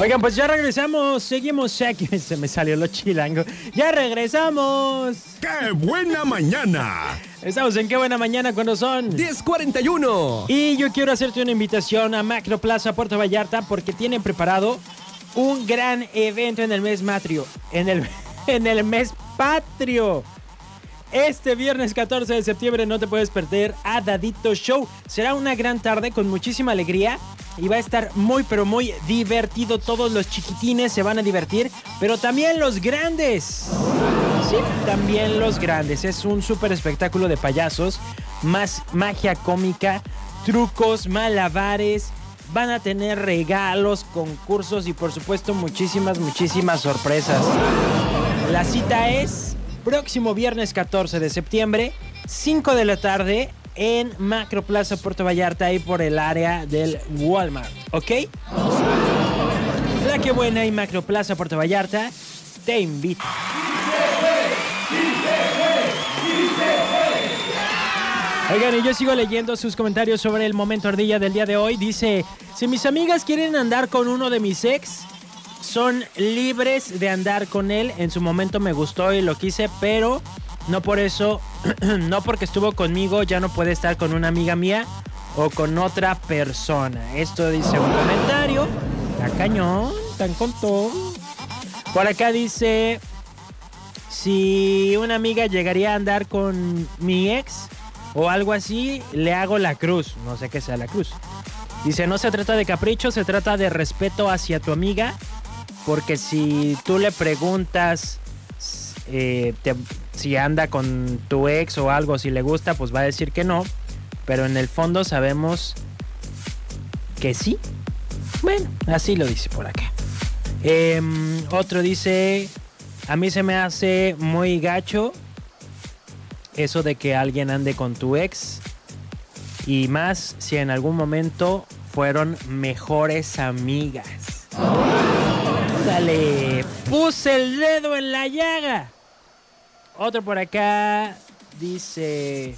Oigan, pues ya regresamos, seguimos aquí, se me salió lo chilango. Ya regresamos. ¡Qué buena mañana! Estamos en Qué Buena Mañana cuando son 1041. Y yo quiero hacerte una invitación a Macro Plaza Puerto Vallarta porque tienen preparado un gran evento en el mes matrio, en el, en el mes patrio. Este viernes 14 de septiembre no te puedes perder a Dadito Show. Será una gran tarde con muchísima alegría y va a estar muy pero muy divertido. Todos los chiquitines se van a divertir, pero también los grandes. Sí, también los grandes. Es un súper espectáculo de payasos, más magia cómica, trucos, malabares. Van a tener regalos, concursos y por supuesto muchísimas, muchísimas sorpresas. La cita es próximo viernes 14 de septiembre, 5 de la tarde, en Macro Plaza Puerto Vallarta, ahí por el área del Walmart, ¿ok? La que buena y Macro Plaza Puerto Vallarta te invita. Oigan, y yo sigo leyendo sus comentarios sobre el momento ardilla del día de hoy. Dice, si mis amigas quieren andar con uno de mis ex, son libres de andar con él. En su momento me gustó y lo quise, pero no por eso, no porque estuvo conmigo, ya no puede estar con una amiga mía o con otra persona. Esto dice un comentario. La cañón, tan contó. Por acá dice, si una amiga llegaría a andar con mi ex o algo así, le hago la cruz. No sé qué sea la cruz. Dice, no se trata de capricho, se trata de respeto hacia tu amiga porque si tú le preguntas eh, si anda con tu ex o algo, si le gusta, pues va a decir que no. Pero en el fondo sabemos que sí. Bueno, así lo dice por acá. Em, otro dice, a mí se me hace muy gacho eso de que alguien ande con tu ex. Y más si en algún momento fueron mejores amigas. Puse el dedo en la llaga. Otro por acá dice,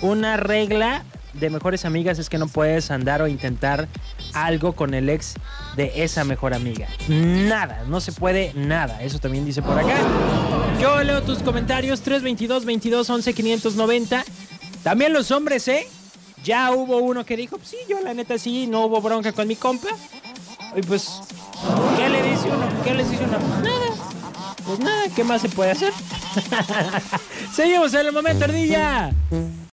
una regla de mejores amigas es que no puedes andar o intentar algo con el ex de esa mejor amiga. Nada, no se puede nada. Eso también dice por acá. Yo leo tus comentarios 322 22 11 590. También los hombres, ¿eh? Ya hubo uno que dijo, sí, yo la neta sí, no hubo bronca con mi compa. Y pues, ¿qué le ¿Qué les uno? Pues nada. Pues nada, ¿qué más se puede hacer? Seguimos en el momento, ardilla.